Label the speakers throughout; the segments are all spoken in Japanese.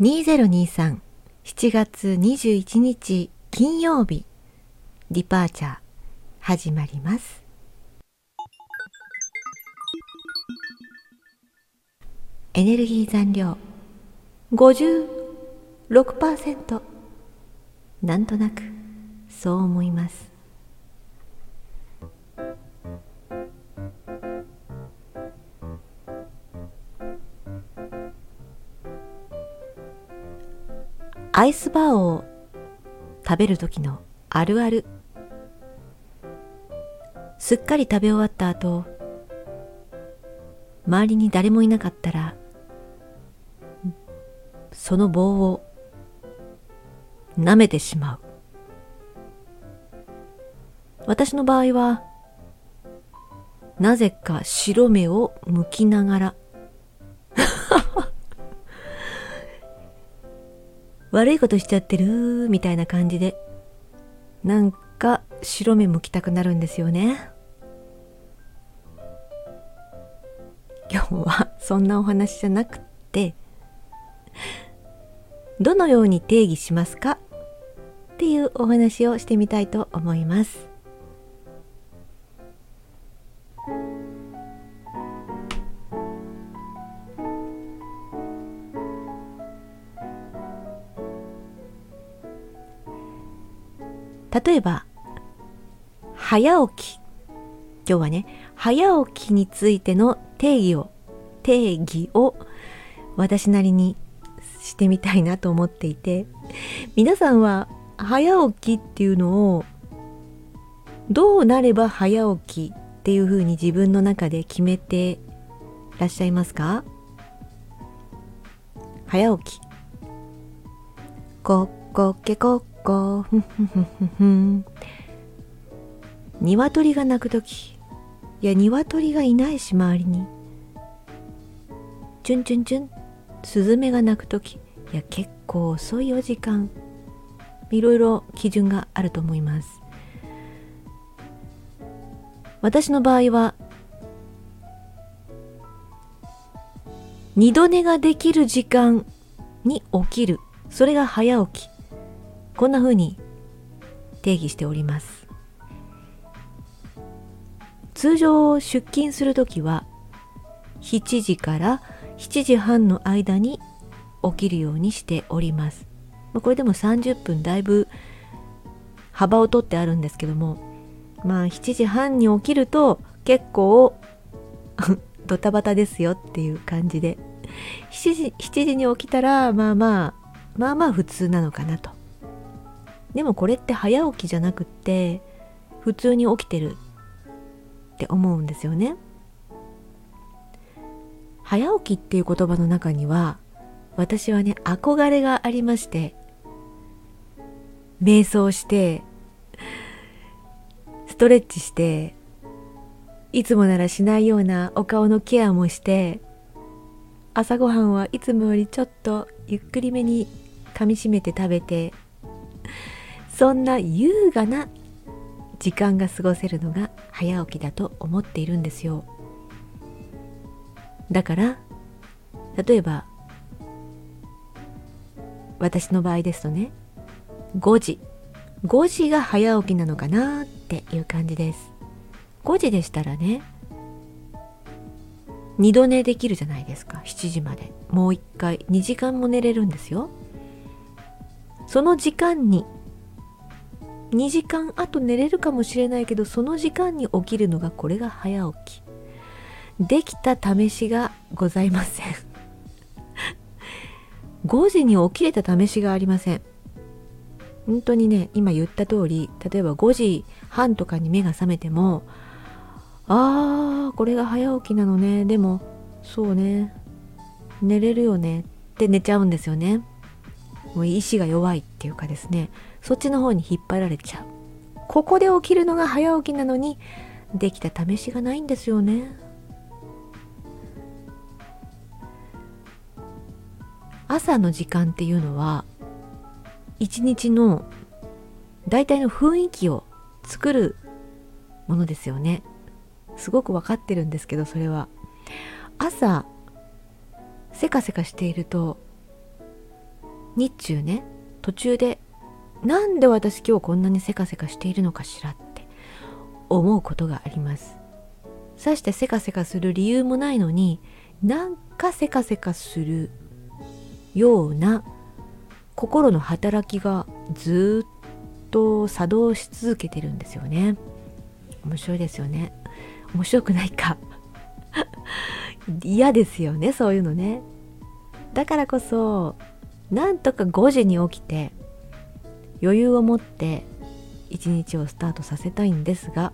Speaker 1: 2023 7月21日金曜日デパーチャー始まります。エネルギー残量56%なんとなくそう思います。アイスバーを食べる時のあるある。すっかり食べ終わった後周りに誰もいなかったらその棒を舐めてしまう。私の場合はなぜか白目を向きながら。悪いことしちゃってるみたいな感じでなんか白目向きたくなるんですよね。今日はそんなお話じゃなくってどのように定義しますか？っていうお話をしてみたいと思います。例えば早起き。今日はね早起きについての定義を定義を私なりにしてみたいなと思っていて皆さんは早起きっていうのをどうなれば早起きっていうふうに自分の中で決めてらっしゃいますか？早起き。こっこけこっこふんふんふんふんふん。鶏が鳴くときいや鶏がいないし周りに。チュンチュンチュン。スズメが鳴くときいや結構遅いお時間。いろいろ基準があると思います。私の場合は二度寝ができる時間に起きる。それが早起き。こんな風に定義しております。通常出勤するときは7時から7時半の間に起きるようにしております。これでも30分だいぶ幅を取ってあるんですけどもまあ7時半に起きると結構 ドタバタですよっていう感じで7時 ,7 時に起きたらまあまあまあまあ普通なのかなと。でもこれって早起きじゃなくって普通に起きてるって思うんですよね。早起きっていう言葉の中には私はね憧れがありまして瞑想してストレッチしていつもならしないようなお顔のケアもして朝ごはんはいつもよりちょっとゆっくりめに噛みしめて食べてそんな優雅な時間が過ごせるのが早起きだと思っているんですよ。だから例えば私の場合ですとね5時。5時が早起きなのかなっていう感じです。5時でしたらね二度寝できるじゃないですか。7時まで。もう一回2時間も寝れるんですよ。その時間に2時間後寝れるかもしれないけどその時間に起きるのがこれが早起き。できた試しがございません。5時に起きれた試しがありません。本当にね今言った通り例えば5時半とかに目が覚めてもあーこれが早起きなのね。でもそうね。寝れるよね。って寝ちゃうんですよね。もう意志が弱いっていうかですねそっちの方に引っ張られちゃう。ここで起きるのが早起きなのにできた試しがないんですよね。朝の時間っていうのは一日の大体の雰囲気を作るものですよね。すごく分かってるんですけどそれは。朝せかせかしていると日中ね途中でなんで私今日こんなにせかせかしているのかしらって思うことがあります。さしてせかせかする理由もないのになんかせかせかするような心の働きがずっと作動し続けてるんですよね。面白いですよね。面白くないか。嫌ですよねそういうのね。だからこそなんとか5時に起きて余裕を持って一日をスタートさせたいんですが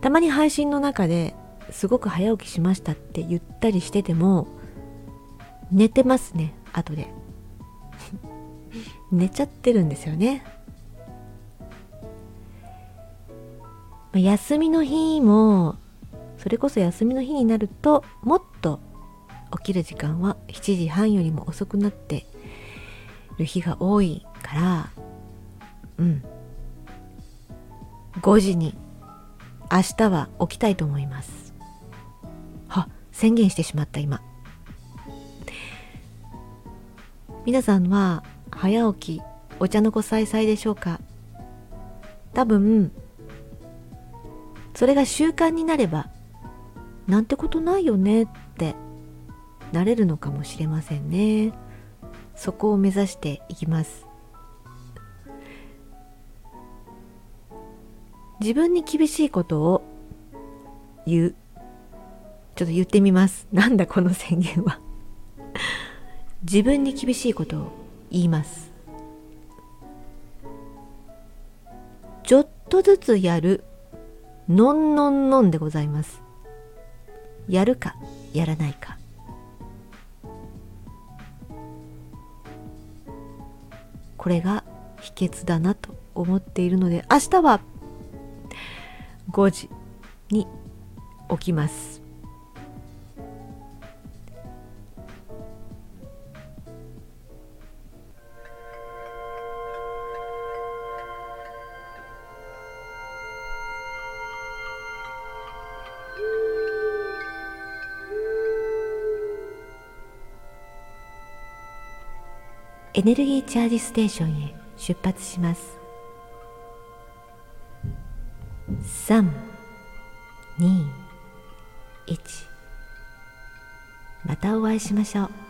Speaker 1: たまに配信の中ですごく早起きしましたって言ったりしてても寝てますね後で。寝ちゃってるんですよね。休みの日もそれこそ休みの日になるともっと起きる時間は7時半よりも遅くなってる日が多いからうん。5時に明日は起きたいと思います。は宣言してしまった今。皆さんは早起きお茶の子さいさいでしょうか？多分それが習慣になればなんてことないよねってなれるのかもしれませんね。そこを目指していきます。自分に厳しいことを言う。ちょっと言ってみます。なんだこの宣言は。自分に厳しいことを言います。ちょっとずつやる。のんのんのんでございます。やるかやらないか。これが秘訣だなと思っているので明日は5時に起きます。エネルギーチャージステーションへ出発します。321またお会いしましょう。